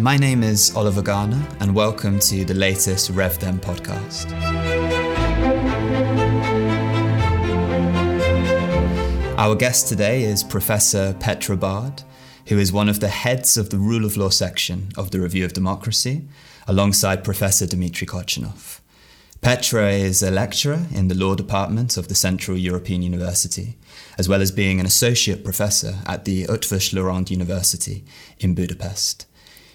My name is Oliver Garner, and welcome to the latest RevDem podcast. Our guest today is Professor Petra Bard, who is one of the heads of the Rule of Law section of the Review of Democracy, alongside Professor Dmitry Kochenov. Petra is a lecturer in the law department of the Central European University, as well as being an associate professor at the Eötvös Loránd University in Budapest.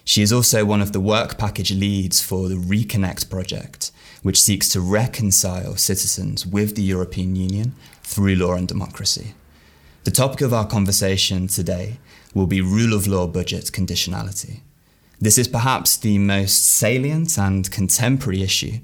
She is also one of the work package leads for the Reconnect project, which seeks to reconcile citizens with the European Union through law and democracy. The topic of our conversation today will be rule of law budget conditionality. This is perhaps the most salient and contemporary issue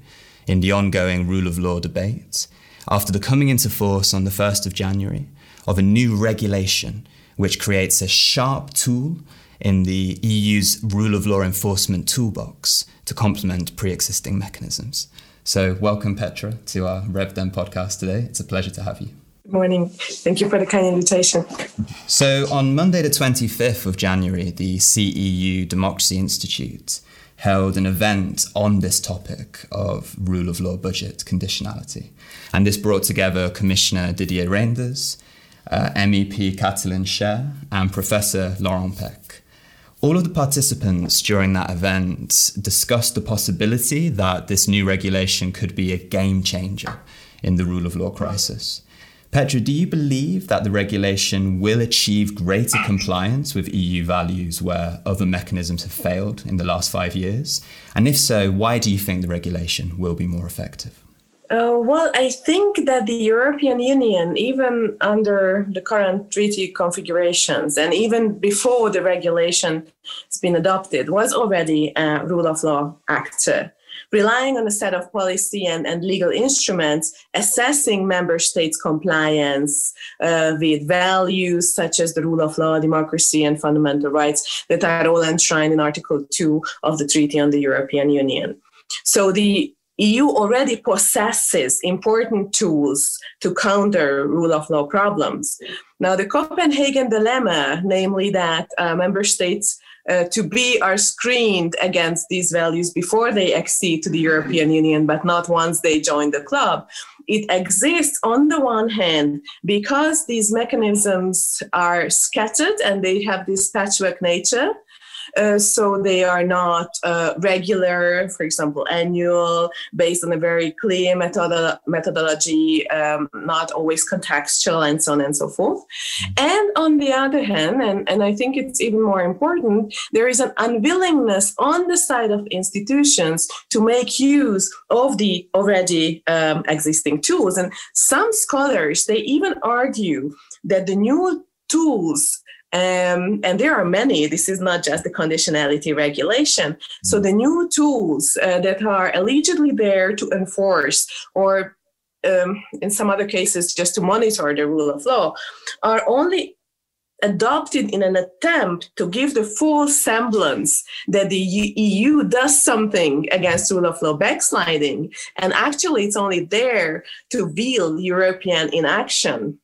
in the ongoing rule of law debate after the coming into force on the 1st of January of a new regulation which creates a sharp tool in the EU's rule of law enforcement toolbox to complement pre existing mechanisms. So, welcome, Petra, to our RevDem podcast today. It's a pleasure to have you. Good morning. Thank you for the kind invitation. So, on Monday, the 25th of January, the CEU Democracy Institute held an event on this topic of rule of law budget conditionality. And this brought together Commissioner Didier Reynders, uh, MEP Katalin Cseh, and Professor Laurent Pech. All of the participants during that event discussed the possibility that this new regulation could be a game changer in the rule of law crisis. Petra, do you believe that the regulation will achieve greater compliance with EU values where other mechanisms have failed in the last five years? And if so, why do you think the regulation will be more effective? Uh, well, I think that the European Union, even under the current treaty configurations and even before the regulation has been adopted, was already a rule of law actor, relying on a set of policy and, and legal instruments, assessing member states' compliance uh, with values such as the rule of law, democracy, and fundamental rights that are all enshrined in Article 2 of the Treaty on the European Union. So the EU already possesses important tools to counter rule of law problems. Now, the Copenhagen dilemma, namely that uh, member states uh, to be are screened against these values before they accede to the European Union, but not once they join the club. It exists on the one hand because these mechanisms are scattered and they have this patchwork nature. Uh, so they are not uh, regular, for example, annual, based on a very clear method- methodology, um, not always contextual, and so on and so forth. And on the other hand, and, and I think it's even more important, there is an unwillingness on the side of institutions to make use of the already um, existing tools. And some scholars, they even argue that the new tools um, and there are many. This is not just the conditionality regulation. So the new tools uh, that are allegedly there to enforce or um, in some other cases just to monitor the rule of law are only adopted in an attempt to give the full semblance that the EU does something against rule of law backsliding. And actually, it's only there to veil European inaction.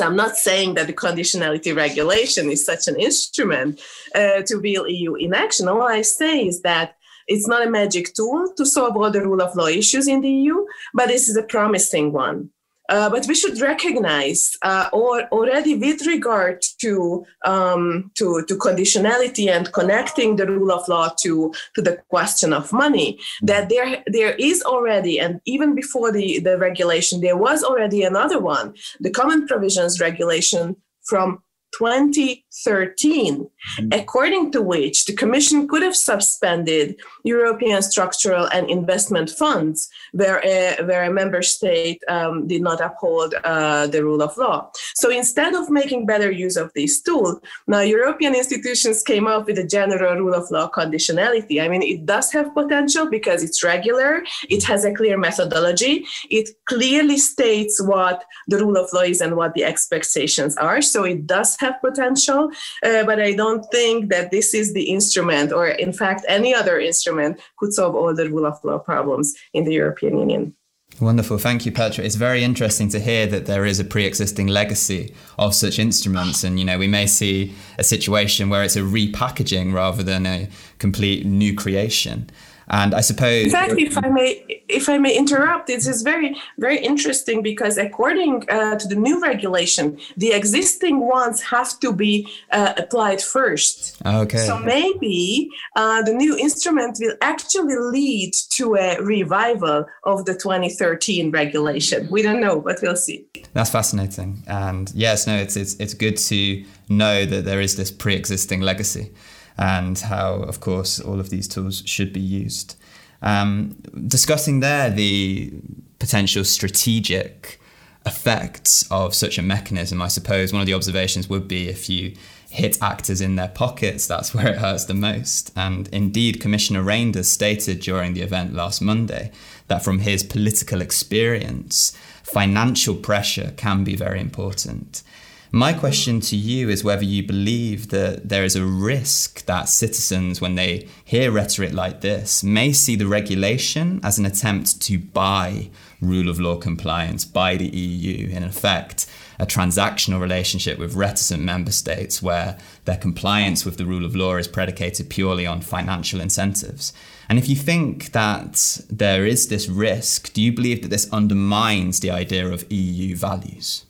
So I'm not saying that the conditionality regulation is such an instrument uh, to build EU inaction. All I say is that it's not a magic tool to solve all the rule of law issues in the EU, but this is a promising one. Uh, but we should recognize uh, or already with regard to, um, to, to conditionality and connecting the rule of law to, to the question of money that there, there is already and even before the, the regulation there was already another one the common provisions regulation from 20 13, mm. according to which the Commission could have suspended European structural and investment funds where a, where a member state um, did not uphold uh, the rule of law. So instead of making better use of this tool, now European institutions came up with a general rule of law conditionality. I mean, it does have potential because it's regular, it has a clear methodology, it clearly states what the rule of law is and what the expectations are. So it does have potential uh, but I don't think that this is the instrument, or in fact, any other instrument could solve all the rule of law problems in the European Union. Wonderful. Thank you, Petra. It's very interesting to hear that there is a pre existing legacy of such instruments. And, you know, we may see a situation where it's a repackaging rather than a complete new creation. And I suppose exactly, if I may, if I may interrupt, this is very, very interesting because according uh, to the new regulation, the existing ones have to be uh, applied first. Okay. So maybe uh, the new instrument will actually lead to a revival of the 2013 regulation. We don't know, but we'll see. That's fascinating. And yes, no, it's it's it's good to know that there is this pre-existing legacy and how, of course, all of these tools should be used. Um, discussing there the potential strategic effects of such a mechanism, I suppose one of the observations would be if you hit actors in their pockets, that's where it hurts the most. And indeed, Commissioner Reynders stated during the event last Monday that from his political experience, financial pressure can be very important. My question to you is whether you believe that there is a risk that citizens, when they hear rhetoric like this, may see the regulation as an attempt to buy rule of law compliance by the EU, in effect, a transactional relationship with reticent member states where their compliance with the rule of law is predicated purely on financial incentives. And if you think that there is this risk, do you believe that this undermines the idea of EU values?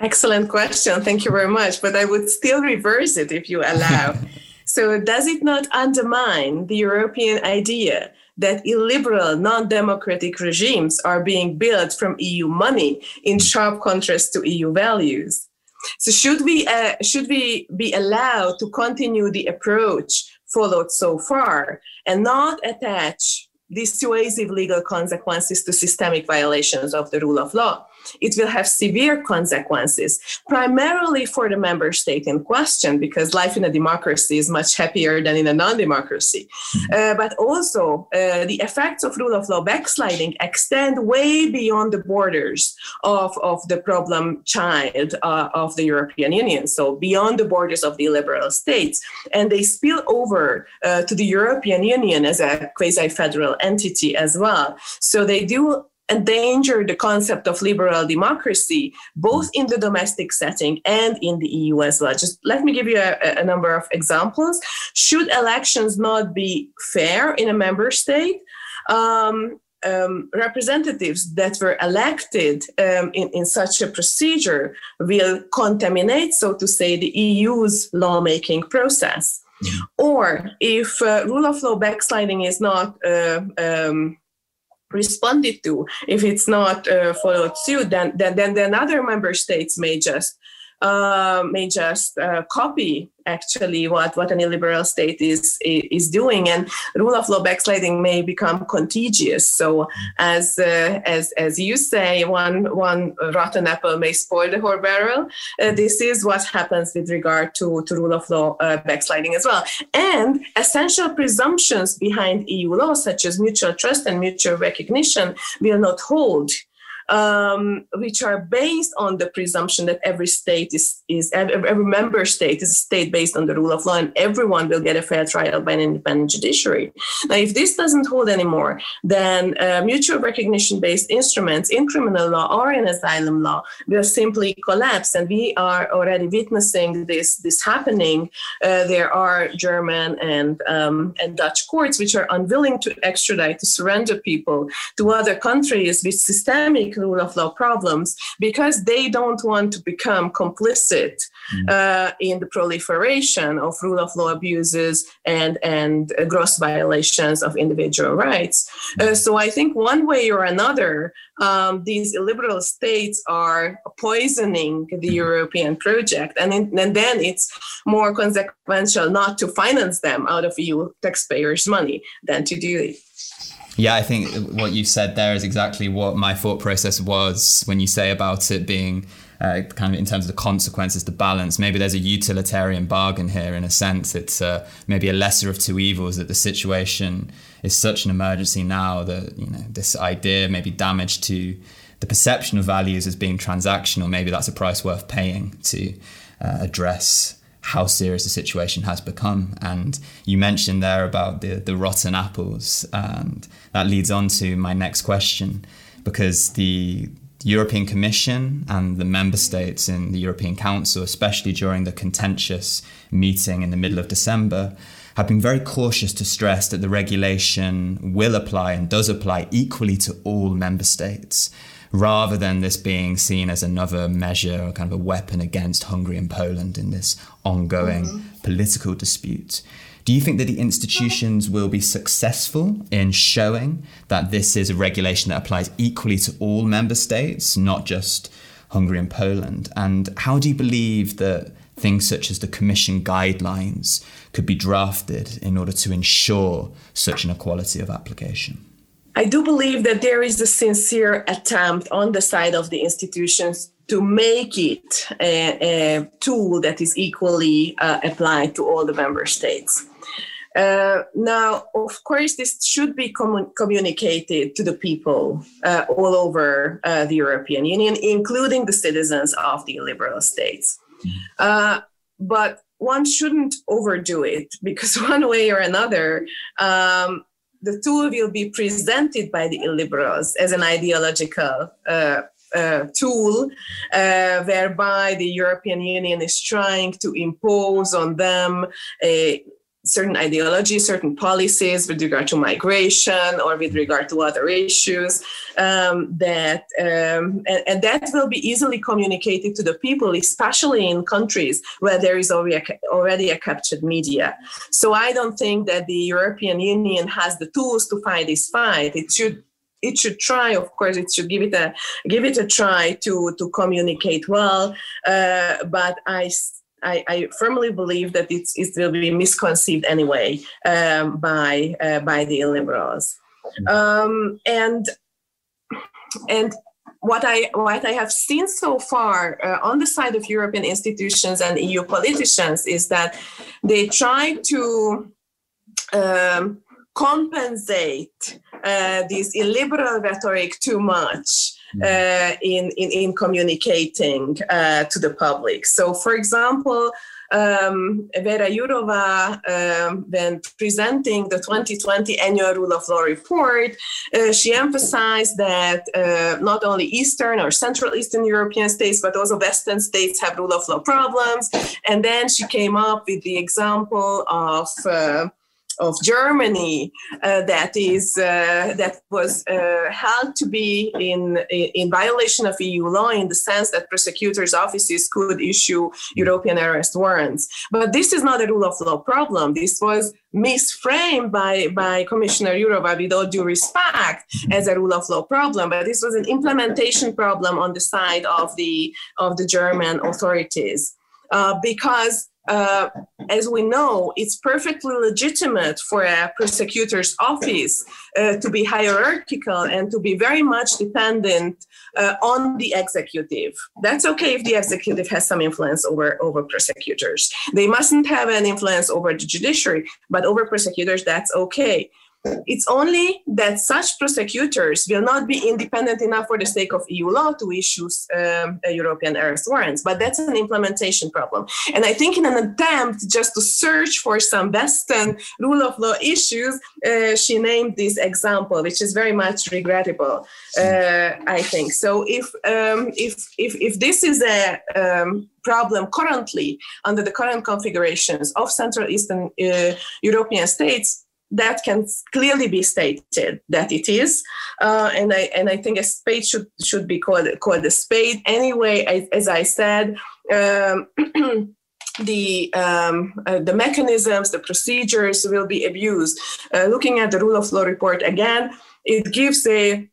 Excellent question. Thank you very much. But I would still reverse it if you allow. so, does it not undermine the European idea that illiberal, non democratic regimes are being built from EU money in sharp contrast to EU values? So, should we, uh, should we be allowed to continue the approach followed so far and not attach dissuasive legal consequences to systemic violations of the rule of law? It will have severe consequences, primarily for the member state in question, because life in a democracy is much happier than in a non democracy. Mm-hmm. Uh, but also, uh, the effects of rule of law backsliding extend way beyond the borders of, of the problem child uh, of the European Union, so beyond the borders of the liberal states. And they spill over uh, to the European Union as a quasi federal entity as well. So they do endanger the concept of liberal democracy, both in the domestic setting and in the EU as well. Just let me give you a, a, number of examples. Should elections not be fair in a member state, um, um, representatives that were elected um, in, in such a procedure will contaminate, so to say, the EU's lawmaking process. Mm-hmm. Or if uh, rule of law backsliding is not uh, um, responded to. If it's not uh, followed suit then, then then then other member states may just uh, may just uh, copy actually what, what an illiberal state is is doing. And rule of law backsliding may become contagious. So as uh, as as you say one one rotten apple may spoil the whole barrel. Uh, this is what happens with regard to, to rule of law uh, backsliding as well. And essential presumptions behind eu law such as mutual trust and mutual recognition will not hold um, which are based on the presumption that every state is, is every member state is a state based on the rule of law and everyone will get a fair trial by an independent judiciary. Now, if this doesn't hold anymore, then uh, mutual recognition based instruments in criminal law or in asylum law will simply collapse. And we are already witnessing this, this happening. Uh, there are German and, um, and Dutch courts which are unwilling to extradite, to surrender people to other countries with systemic rule of law problems because they don't want to become complicit mm. uh, in the proliferation of rule of law abuses and and uh, gross violations of individual rights. Uh, so I think one way or another, um, these illiberal states are poisoning the mm. European project, and, in, and then it's more consequential not to finance them out of EU taxpayers' money than to do it. Yeah, I think what you said there is exactly what my thought process was when you say about it being uh, kind of in terms of the consequences, the balance. Maybe there's a utilitarian bargain here in a sense. It's uh, maybe a lesser of two evils that the situation is such an emergency now that you know this idea maybe damage to the perception of values as being transactional. Maybe that's a price worth paying to uh, address how serious the situation has become. And you mentioned there about the, the rotten apples, and that leads on to my next question. because the European Commission and the member states in the European Council, especially during the contentious meeting in the middle of December, have been very cautious to stress that the regulation will apply and does apply equally to all member states, rather than this being seen as another measure or kind of a weapon against Hungary and Poland in this ongoing mm-hmm. political dispute. Do you think that the institutions will be successful in showing that this is a regulation that applies equally to all member states, not just Hungary and Poland? And how do you believe that things such as the Commission guidelines could be drafted in order to ensure such an equality of application? I do believe that there is a sincere attempt on the side of the institutions to make it a, a tool that is equally uh, applied to all the member states. Uh, now, of course, this should be com- communicated to the people uh, all over uh, the European Union, including the citizens of the liberal states. Uh, but one shouldn't overdo it because, one way or another, um, the tool will be presented by the illiberals as an ideological uh, uh, tool uh, whereby the European Union is trying to impose on them a certain ideologies, certain policies with regard to migration or with regard to other issues um, that um, and, and, that will be easily communicated to the people, especially in countries where there is already a, already a captured media. So I don't think that the European Union has the tools to fight this fight. It should it should try of course it should give it a give it a try to to communicate well uh, but i I, I, firmly believe that it will be misconceived anyway um, by uh, by the liberals, um, and and what I what I have seen so far uh, on the side of European institutions and EU politicians is that they try to um, compensate uh, this illiberal rhetoric too much uh, in, in, in communicating uh, to the public. So, for example, um, Vera Jourova, um, when presenting the 2020 annual rule of law report, uh, she emphasized that uh, not only Eastern or Central Eastern European states, but also Western states have rule of law problems. And then she came up with the example of uh, of Germany uh, that is uh, that was uh, held to be in in violation of EU law in the sense that prosecutors' offices could issue European arrest warrants. But this is not a rule of law problem. This was misframed by by Commissioner Jourova, with all due respect, as a rule of law problem. But this was an implementation problem on the side of the of the German authorities uh, because uh, as we know, it's perfectly legitimate for a prosecutor's office uh, to be hierarchical and to be very much dependent uh, on the executive. That's okay if the executive has some influence over, over prosecutors. They mustn't have an influence over the judiciary, but over prosecutors, that's okay. It's only that such prosecutors will not be independent enough for the sake of EU law to issue um, European arrest warrants, but that's an implementation problem. And I think in an attempt just to search for some Western rule of law issues, uh, she named this example, which is very much regrettable. Uh, I think so. If um, if if if this is a um, problem currently under the current configurations of Central Eastern uh, European states, that can clearly be stated that it is, uh, and I and I think a spade should should be called called a spade anyway. I, as I said. Um, the um, uh, the mechanisms, the procedures will be abused. Uh, looking at the rule of law report again, it gives a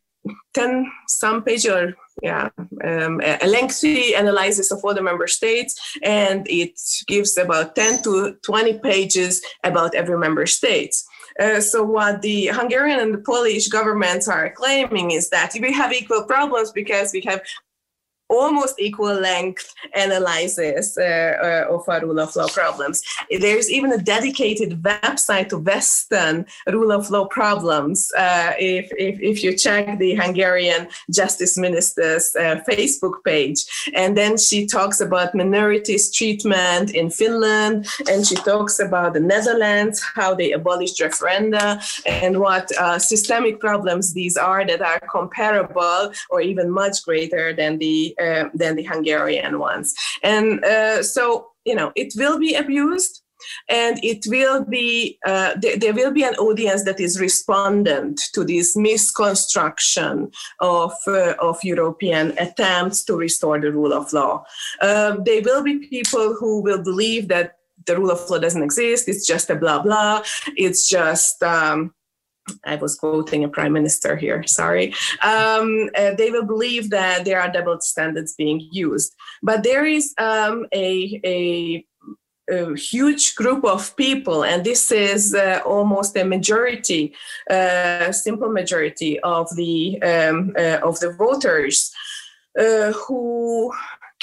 ten some page or yeah um, a lengthy analysis of all the member states, and it gives about ten to twenty pages about every member states. Uh, so what the Hungarian and the Polish governments are claiming is that we have equal problems because we have almost equal length analysis uh, uh, of our rule of law problems. There's even a dedicated website to Western rule of law problems. Uh, if, if, if, you check the Hungarian Justice Minister's uh, Facebook page, and then she talks about minorities treatment in Finland, and she talks about the Netherlands, how they abolished referenda, and what uh, systemic problems these are that are comparable or even much greater than the uh, than the Hungarian ones. And uh, so, you know, it will be abused and it will be uh, there, there, will be an audience that is respondent to this misconstruction of uh, of European attempts to restore the rule of law. Uh, there will be people who will believe that the rule of law doesn't exist. It's just a blah blah. It's just um, I was quoting a prime minister here, sorry. Um, uh, they will believe that there are double standards being used. But there is um, a, a, a, huge group of people, and this is uh, almost a majority, uh, simple majority of the, um, uh, of the voters uh, who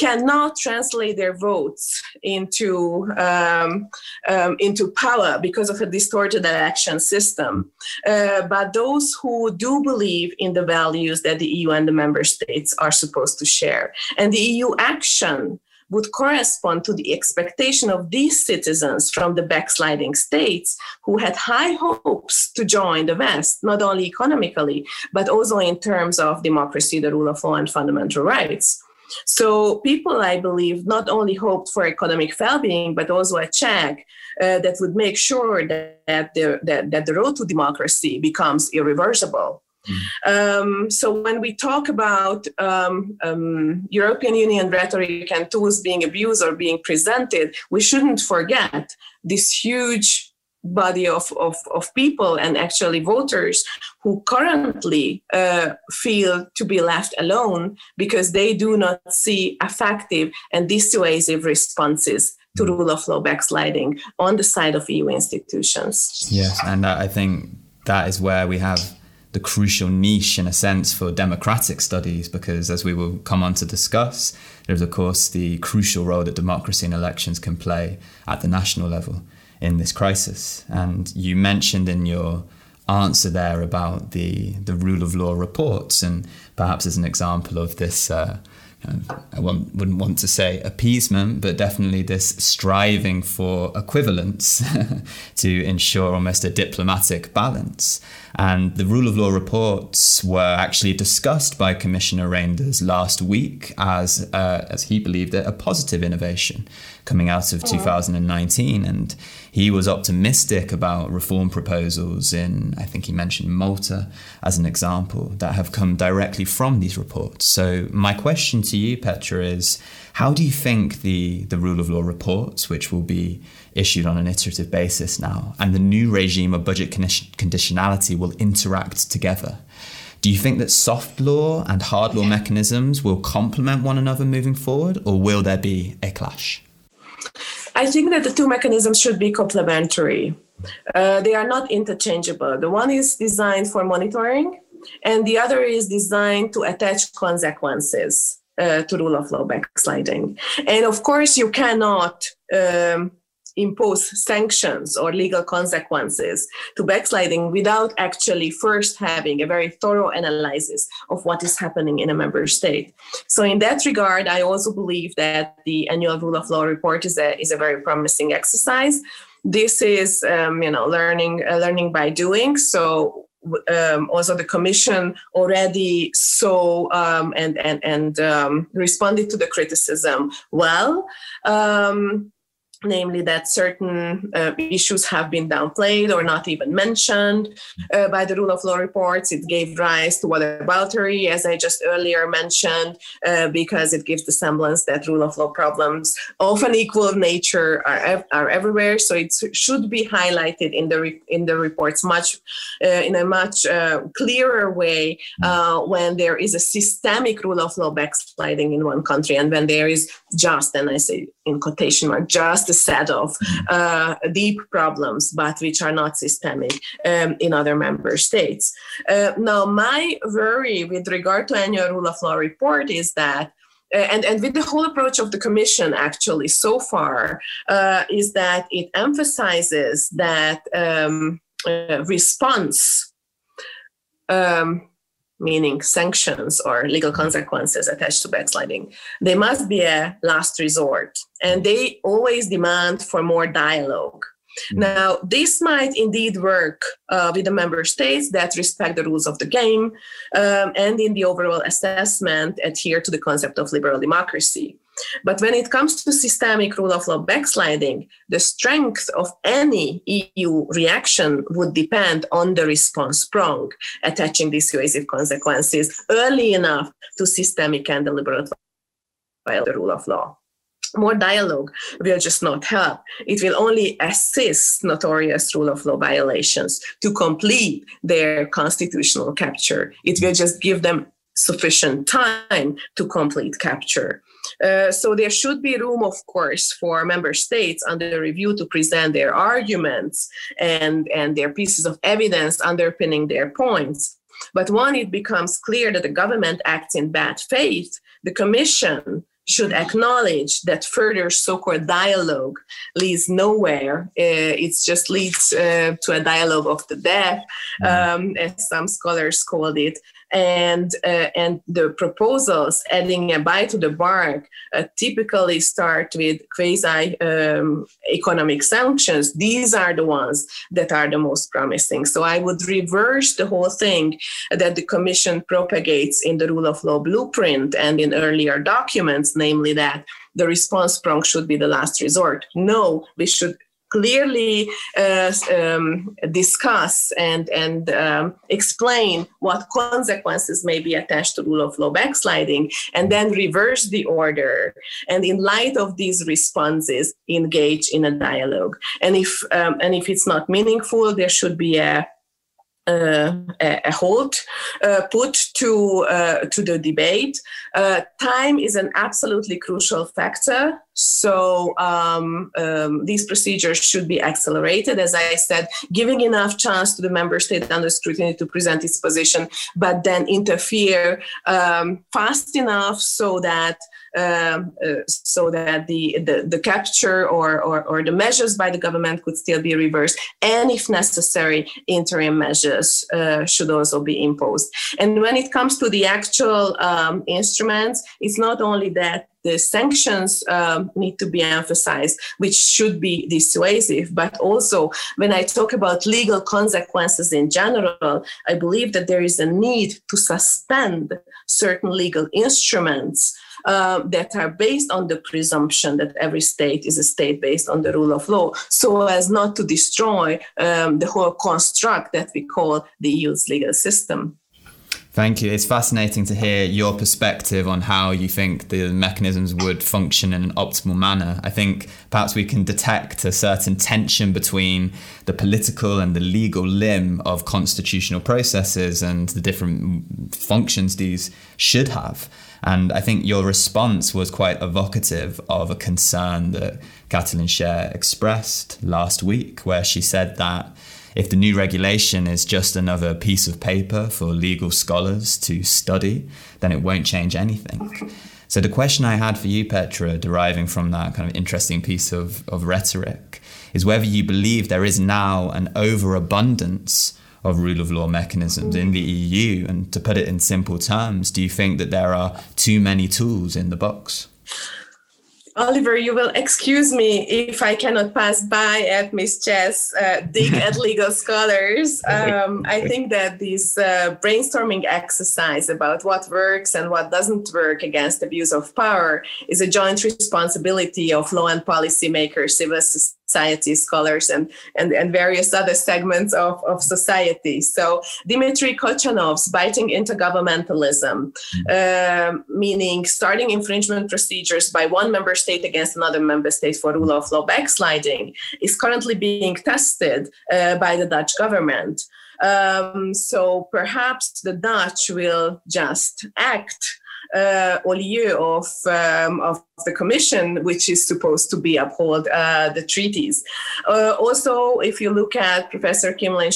cannot translate their votes into um, um, into power because of a distorted election system. Uh, but those who do believe in the values that the EU and the member states are supposed to share, and the EU action would correspond to the expectation of these citizens from the backsliding states who had high hopes to join the West, not only economically, but also in terms of democracy, the rule of law, and fundamental rights. So people, I believe, not only hoped for economic well-being, but also a check uh, that would make sure that, the, that, that the road to democracy becomes irreversible. Mm. Um, so when we talk about um, um, European Union rhetoric and tools being abused or being presented, we shouldn't forget this huge body of, of, of people and actually voters who currently uh, feel to be left alone because they do not see effective and dissuasive responses to mm. rule of law backsliding on the side of EU institutions. Yes, and I think that is where we have the crucial niche in a sense for democratic studies because as we will come on to discuss there's of course the crucial role that democracy and elections can play at the national level in this crisis. And you mentioned in your answer there about the the rule of law reports, and perhaps as an example of this. Uh, I wouldn't want to say appeasement, but definitely this striving for equivalence to ensure almost a diplomatic balance. And the rule of law reports were actually discussed by Commissioner Reynders last week as, uh, as he believed it, a positive innovation coming out of 2019. And he was optimistic about reform proposals in, I think he mentioned Malta as an example, that have come directly from these reports. So, my question to you, Petra, is how do you think the, the rule of law reports, which will be issued on an iterative basis now, and the new regime of budget conditionality will interact together? Do you think that soft law and hard law mechanisms will complement one another moving forward, or will there be a clash? I think that the two mechanisms should be complementary. Uh, they are not interchangeable. The one is designed for monitoring, and the other is designed to attach consequences uh, to rule of law backsliding. And of course, you cannot um, impose sanctions or legal consequences to backsliding without actually first having a very thorough analysis of what is happening in a member state. So in that regard, I also believe that the annual rule of law report is a, is a very promising exercise. This is, um, you know, learning uh, learning by doing. So um, also the commission already saw um, and and and um, responded to the criticism well. Namely that certain uh, issues have been downplayed or not even mentioned uh, by the rule of law reports. It gave rise to whataboutery, as I just earlier mentioned, uh, because it gives the semblance that rule of law problems of an equal nature are, are everywhere. So it should be highlighted in the re- in the reports much uh, in a much uh, clearer way uh, when there is a systemic rule of law backsliding in one country and when there is just, and I say in quotation mark, just a set of uh, deep problems, but which are not systemic um, in other member states. Uh, now, my worry with regard to annual rule of law report is that and, and with the whole approach of the commission actually so far uh, is that it emphasizes that um, uh, response um, meaning sanctions or legal consequences attached to backsliding they must be a last resort and they always demand for more dialogue Mm-hmm. Now, this might indeed work uh, with the member states that respect the rules of the game um, and in the overall assessment adhere to the concept of liberal democracy. But when it comes to systemic rule of law backsliding, the strength of any EU reaction would depend on the response prong, attaching dissuasive consequences early enough to systemic and deliberate violation of the rule of law more dialogue will just not help. It will only assist notorious rule of law violations to complete their constitutional capture. It will just give them sufficient time to complete capture. Uh, so there should be room, of course, for member states under review to present their arguments and, and their pieces of evidence underpinning their points. But when it becomes clear that the government acts in bad faith, the Commission should acknowledge that further so-called dialogue leads nowhere. Uh, it just leads uh, to a dialogue of the deaf, mm-hmm. um, as some scholars called it and uh, and the proposals adding a bite to the bark uh, typically start with quasi um, economic sanctions. These are the ones that are the most promising. So i would reverse the whole thing that the commission propagates in the rule of law blueprint and in earlier documents namely that the response prong should be the last resort. No we should clearly uh, um, discuss and and um, explain what consequences may be attached to rule of law backsliding, and then reverse the order. And in light of these responses, engage in a dialogue. And if um, and if it's not meaningful, there should be a uh, a halt uh, put to uh, to the debate. Uh, time is an absolutely crucial factor. So um, um, these procedures should be accelerated, as I said, giving enough chance to the member state under scrutiny to present its position, but then interfere um, fast enough so that um, uh, so that the, the, the capture or, or, or the measures by the government could still be reversed. And if necessary, interim measures uh, should also be imposed. And when it comes to the actual um, instruments, it's not only that the sanctions um, need to be emphasized, which should be dissuasive. But also, when I talk about legal consequences in general, I believe that there is a need to suspend certain legal instruments uh, that are based on the presumption that every state is a state based on the rule of law, so as not to destroy um, the whole construct that we call the EU's legal system. Thank you. It's fascinating to hear your perspective on how you think the mechanisms would function in an optimal manner. I think perhaps we can detect a certain tension between the political and the legal limb of constitutional processes and the different functions these should have. And I think your response was quite evocative of a concern that Katalin Cseh expressed last week, where she said that if the new regulation is just another piece of paper for legal scholars to study, then it won't change anything. So the question I had for you, Petra, deriving from that kind of interesting piece of, of rhetoric, is whether you believe there is now an overabundance of rule of law mechanisms in the EU? And to put it in simple terms, do you think that there are too many tools in the box? Oliver, you will excuse me if I cannot pass by at Miss Cseh's uh, dig at legal scholars. Um, I think that this uh, brainstorming exercise about what works and what doesn't work against abuse of power is a joint responsibility of law and policy makers, civil society society scholars and, and, and various other segments of, of society. So Dmitry Kochenov's biting intergovernmentalism, mm-hmm. uh, meaning starting infringement procedures by one member state against another member state for rule of law backsliding, is currently being tested uh, by the Dutch government. Um, so perhaps the Dutch will just act uh, lieu of, um, of the Commission, which is supposed to be uphold uh, the treaties. Uh, also, if you look at Professor Kim Lane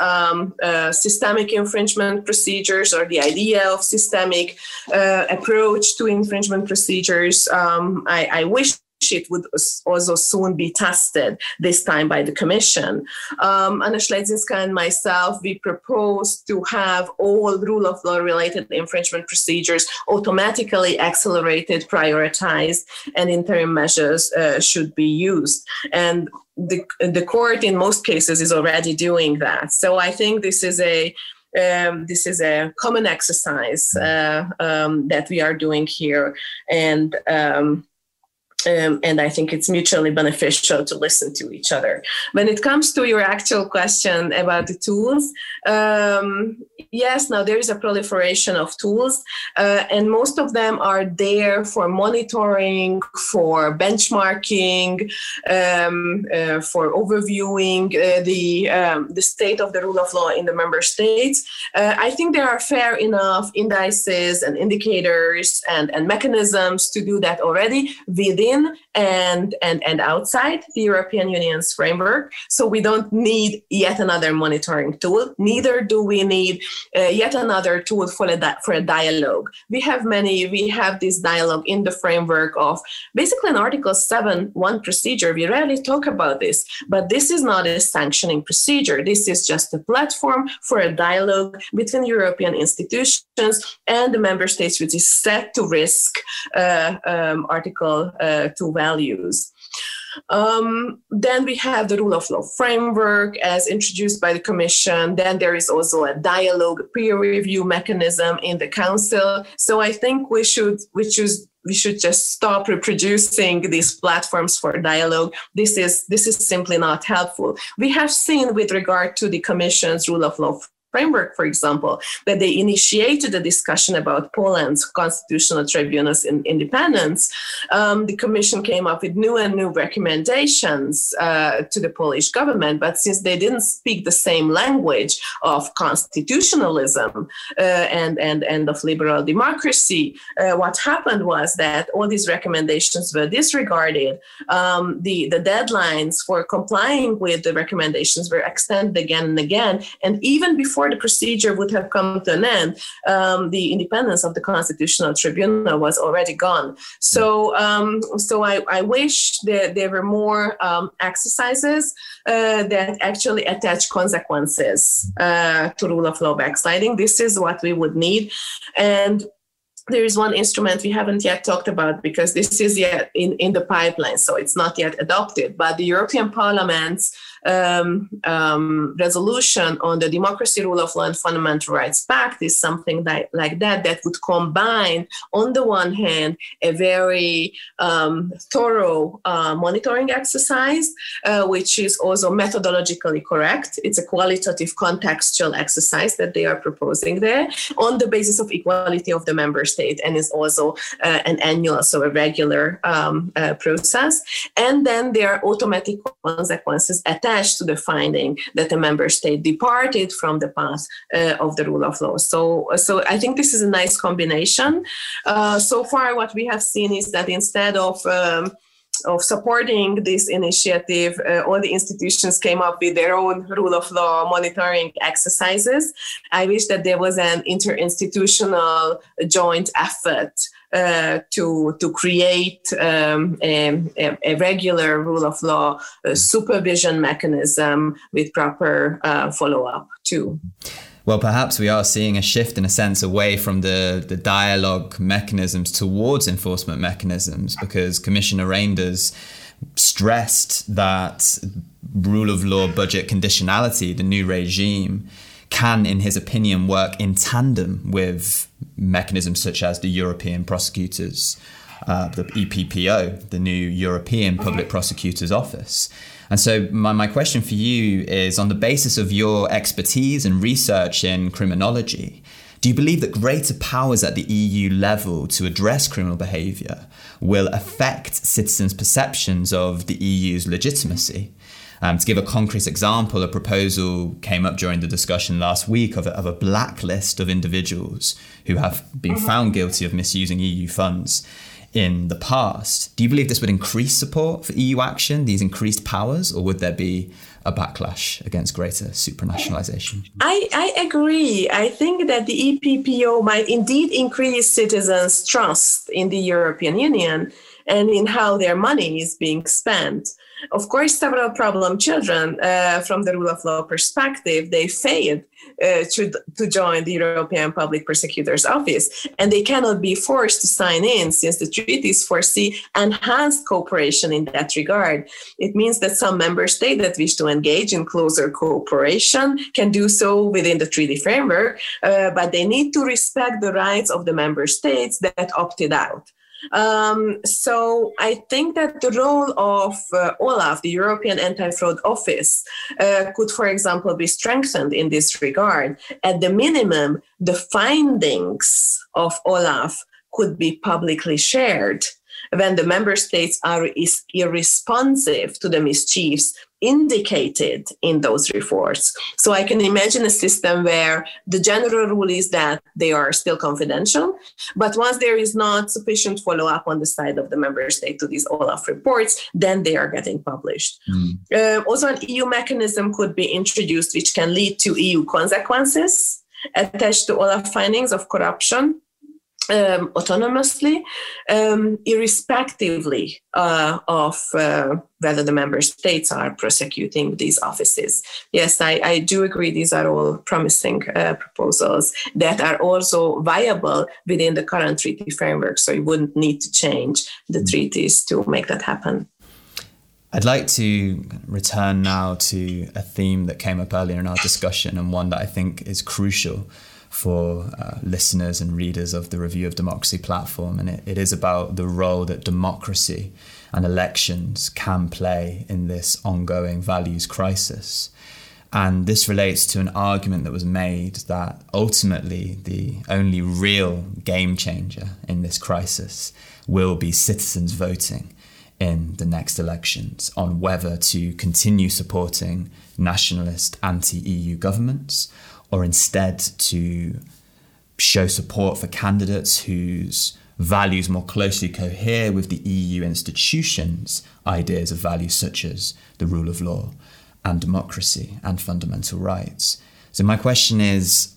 um, uh, systemic infringement procedures or the idea of systemic uh, approach to infringement procedures, um, I, I wish it would also soon be tested, this time by the Commission. Um, Anna Śledzińska and myself, we propose to have all rule of law related infringement procedures automatically accelerated, prioritized, and interim measures uh, should be used. And the, the court, in most cases, is already doing that. So I think this is a um, this is a common exercise uh, um, that we are doing here, and um, um, and I think it's mutually beneficial to listen to each other. When it comes to your actual question about the tools, um, yes, now there is a proliferation of tools, uh, and most of them are there for monitoring, for benchmarking, um, uh, for overviewing uh, the um, the state of the rule of law in the member states. Uh, I think there are fair enough indices and indicators and, and mechanisms to do that already within within and, and, and outside the European Union's framework. So we don't need yet another monitoring tool. Neither do we need uh, yet another tool for a, di- for a dialogue. We have many, we have this dialogue in the framework of basically an Article 7 1 procedure. We rarely talk about this, but this is not a sanctioning procedure. This is just a platform for a dialogue between European institutions and the member states, which is set to risk uh, um, Article uh, to values. Um, then we have the rule of law framework as introduced by the Commission. Then there is also a dialogue peer review mechanism in the Council. So I think we should we should we should just stop reproducing these platforms for dialogue. This is this is simply not helpful. We have seen with regard to the Commission's rule of law framework, for example, that they initiated a discussion about Poland's constitutional tribunal's in independence, um, the Commission came up with new and new recommendations uh, to the Polish government. But since they didn't speak the same language of constitutionalism uh, and, and, and of liberal democracy, uh, what happened was that all these recommendations were disregarded. Um, the, the deadlines for complying with the recommendations were extended again and again. And even before before the procedure would have come to an end, um, the independence of the Constitutional Tribunal was already gone. So, um, so I, I, wish that there were more um, exercises uh, that actually attach consequences uh, to rule of law backsliding. This is what we would need, and there is one instrument we haven't yet talked about because this is yet in, in the pipeline, so it's not yet adopted. But the European Parliament's um, um, resolution on the Democracy, Rule of Law, and Fundamental Rights Pact is something that, like that that would combine, on the one hand, a very um, thorough uh, monitoring exercise, uh, which is also methodologically correct. It's a qualitative contextual exercise that they are proposing there on the basis of equality of the member state, and is also uh, an annual, so a regular um, uh, process. And then there are automatic consequences attached attached to the finding that a member state departed from the path uh, of the rule of law. So, so I think this is a nice combination. Uh, so far, what we have seen is that instead of um, of supporting this initiative, uh, all the institutions came up with their own rule of law monitoring exercises. I wish that there was an interinstitutional joint effort uh, to to create um, a, a, regular rule of law supervision mechanism with proper uh, follow up too. Well, perhaps we are seeing a shift in a sense away from the, the dialogue mechanisms towards enforcement mechanisms because Commissioner Reynders stressed that rule of law budget conditionality, the new regime, can, in his opinion, work in tandem with mechanisms such as the European prosecutors, uh, the EPPO, the new European Public Prosecutor's Office. And so, my, my question for you is on the basis of your expertise and research in criminology, Do you believe that greater powers at the EU level to address criminal behaviour will affect citizens' perceptions of the EU's legitimacy? Um, to give a concrete example, a proposal came up during the discussion last week of a, of a blacklist of individuals who have been mm-hmm. found guilty of misusing EU funds in the past. Do you believe this would increase support for EU action, these increased powers, or would there be a backlash against greater supranationalization? I, I agree. I think that the EPPO might indeed increase citizens' trust in the European Union and in how their money is being spent. Of course, several problem children, uh, from the rule of law perspective, they failed uh, to, to join the European Public Prosecutor's Office, and they cannot be forced to sign in since the treaties foresee enhanced cooperation in that regard. It means that some member states that wish to engage in closer cooperation can do so within the treaty framework, uh, but they need to respect the rights of the member states that opted out. Um, so I think that the role of uh, OLAF, the European Anti-Fraud Office, uh, could, for example, be strengthened in this regard. At the minimum, the findings of OLAF could be publicly shared when the member states are is irresponsive to the mischiefs indicated in those reports. So I can imagine a system where the general rule is that they are still confidential, but once there is not sufficient follow up on the side of the member state to these OLAF reports, then they are getting published. Mm. Uh, also, an EU mechanism could be introduced which can lead to EU consequences attached to OLAF findings of corruption um, autonomously, um, irrespectively uh, of uh, whether the member states are prosecuting these offices. Yes, I, I do agree these are all promising uh, proposals that are also viable within the current treaty framework. So you wouldn't need to change the mm. treaties to make that happen. I'd like to return now to a theme that came up earlier in our discussion and one that I think is crucial for uh, listeners and readers of the Review of Democracy platform. And it, it is about the role that democracy and elections can play in this ongoing values crisis. And this relates to an argument that was made that ultimately the only real game changer in this crisis will be citizens voting in the next elections on whether to continue supporting nationalist anti EU governments or instead to show support for candidates whose values more closely cohere with the EU institutions' ideas of values such as the rule of law and democracy and fundamental rights. So, my question is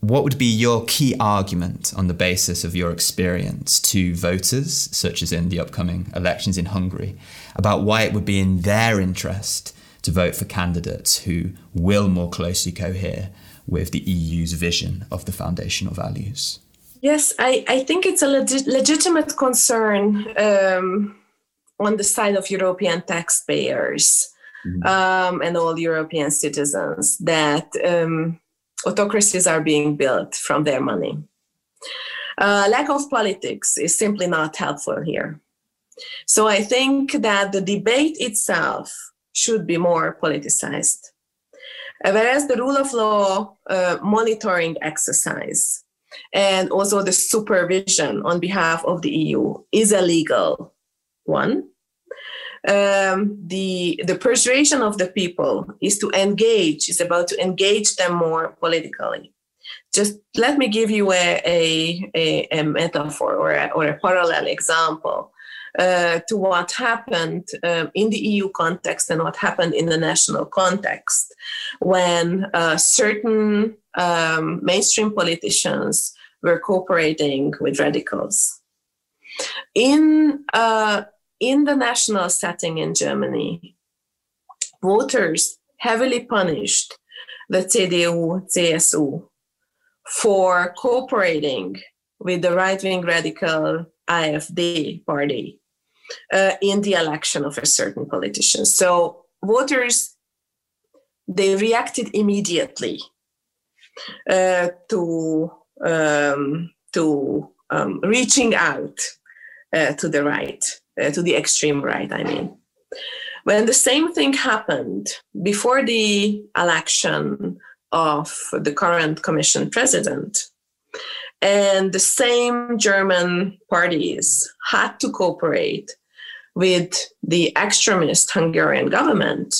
what would be your key argument on the basis of your experience to voters, such as in the upcoming elections in Hungary, about why it would be in their interest to vote for candidates who will more closely cohere with the EU's vision of the foundational values? Yes, I, I think it's a legit, legitimate concern um, on the side of European taxpayers mm-hmm. um, and all European citizens that um, autocracies are being built from their money. Uh, lack of politics is simply not helpful here. So I think that the debate itself should be more politicized. Whereas the rule of law uh, monitoring exercise and also the supervision on behalf of the EU is a legal one. Um, the the persuasion of the people is to engage is about to engage them more politically just let me give you a, a, a, a metaphor or a, or a parallel example uh, to what happened um, in the EU context and what happened in the national context when uh, certain um, mainstream politicians were cooperating with radicals. In, uh, in the national setting in Germany, voters heavily punished the CDU, CSU for cooperating with the right wing radical AfD party uh, in the election of a certain politician. So voters they reacted immediately uh, to um, to um, reaching out uh, to the right, uh, to the extreme right. I mean, when the same thing happened before the election of the current commission president, And the same German parties had to cooperate with the extremist Hungarian government.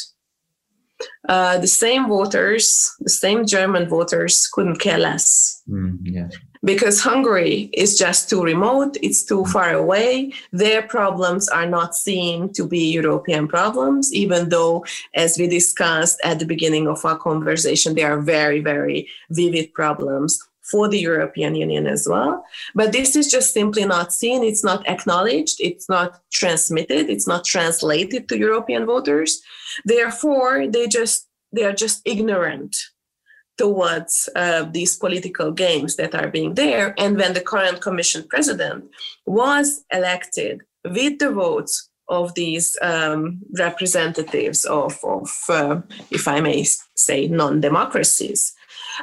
Uh, the same voters, the same German voters couldn't care less. Mm, yeah because Hungary is just too remote, it's too far away. Their problems are not seen to be European problems, even though, as we discussed at the beginning of our conversation, they are very, very vivid problems for the European Union as well. But this is just simply not seen, it's not acknowledged, it's not transmitted, it's not translated to European voters. Therefore, they just they are just ignorant towards uh, these political games that are being there. And when the current commission president was elected with the votes of these um, representatives of, of uh, if I may say, non-democracies,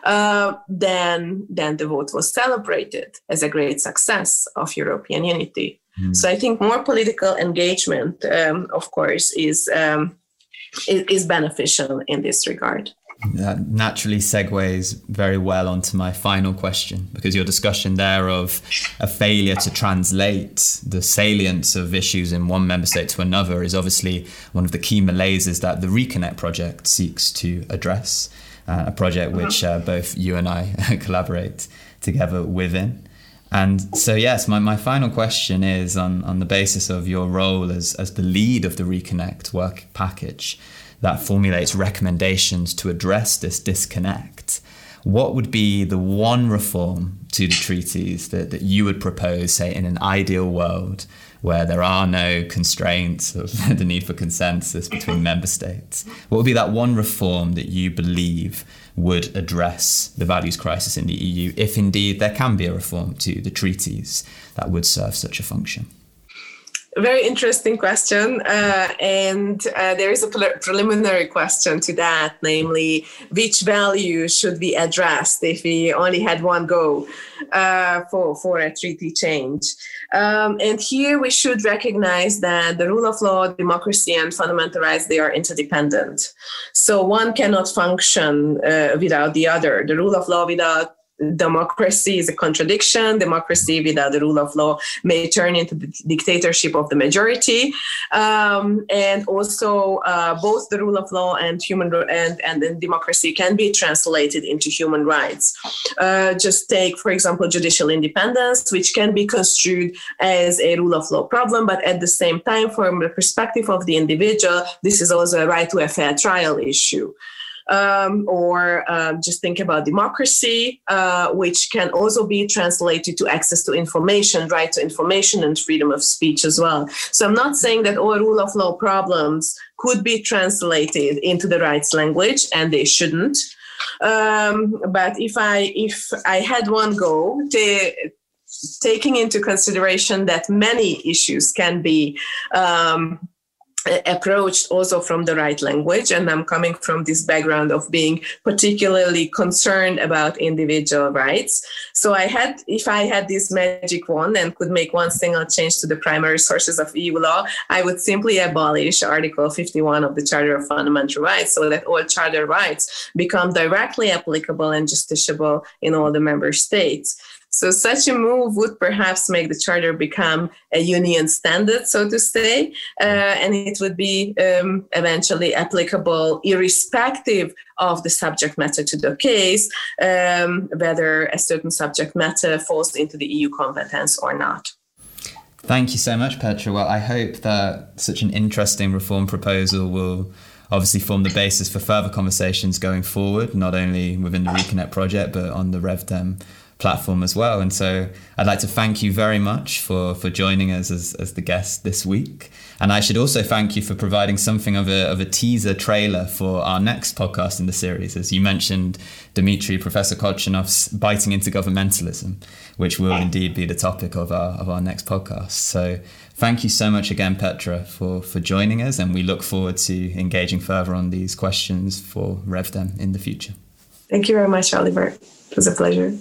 uh, then then the vote was celebrated as a great success of European unity. Mm. So I think more political engagement, um, of course, is, um, is is beneficial in this regard. That naturally segues very well onto my final question because your discussion there of a failure to translate the salience of issues in one member state to another is obviously one of the key malaises that the Reconnect project seeks to address. Uh, a project which uh, both you and I collaborate together within. And so, yes, my, my final question is on, on the basis of your role as, as the lead of the Reconnect work package that formulates recommendations to address this disconnect, what would be the one reform to the treaties that, that you would propose, say, in an ideal world where there are no constraints of the need for consensus between member states? What would be that one reform that you believe would address the values crisis in the EU, if indeed there can be a reform to the treaties that would serve such a function? Very interesting question. Uh, and uh, there is a pre- preliminary question to that, namely, which value should be addressed if we only had one go uh, for, for a treaty change? Um, and here we should recognize that the rule of law, democracy, and fundamental rights, they are interdependent. So one cannot function uh, without the other. The rule of law without democracy is a contradiction. Democracy without the rule of law may turn into the dictatorship of the majority. Um, and also, uh, both the rule of law and human and, and democracy can be translated into human rights. Uh, just take, for example, judicial independence, which can be construed as a rule of law problem, but at the same time, from the perspective of the individual, this is also a right to a fair trial issue um, or um, just think about democracy, uh, which can also be translated to access to information, right to information, and freedom of speech as well. So I'm not saying that all rule of law problems could be translated into the rights language, and they shouldn't. Um, but if I if I had one go, to, taking into consideration that many issues can be um, approached also from the right language and i'm coming from this background of being particularly concerned about individual rights. So i had if i had this magic wand and could make one single change to the primary sources of eu law i would simply abolish article 51 of the charter of fundamental rights so that all charter rights become directly applicable and justiciable in all the member states so such a move would perhaps make the charter become a union standard, so to say, uh, and it would be um, eventually applicable irrespective of the subject matter to the case, um, whether a certain subject matter falls into the EU competence or not. Thank you so much, Petra. Well, I hope that such an interesting reform proposal will obviously form the basis for further conversations going forward, not only within the Reconnect project, but on the RevDem platform as well. And so I'd like to thank you very much for, for joining us as, as the guest this week. And I should also thank you for providing something of a, of a teaser trailer for our next podcast in the series. As you mentioned, Dimitri, Professor Kochenov's Biting Intergovernmentalism, which will indeed be the topic of our, of our next podcast. So thank you so much again, Petra, for, for joining us. And we look forward to engaging further on these questions for RevDem in the future. Thank you very much, Oliver. It was a pleasure.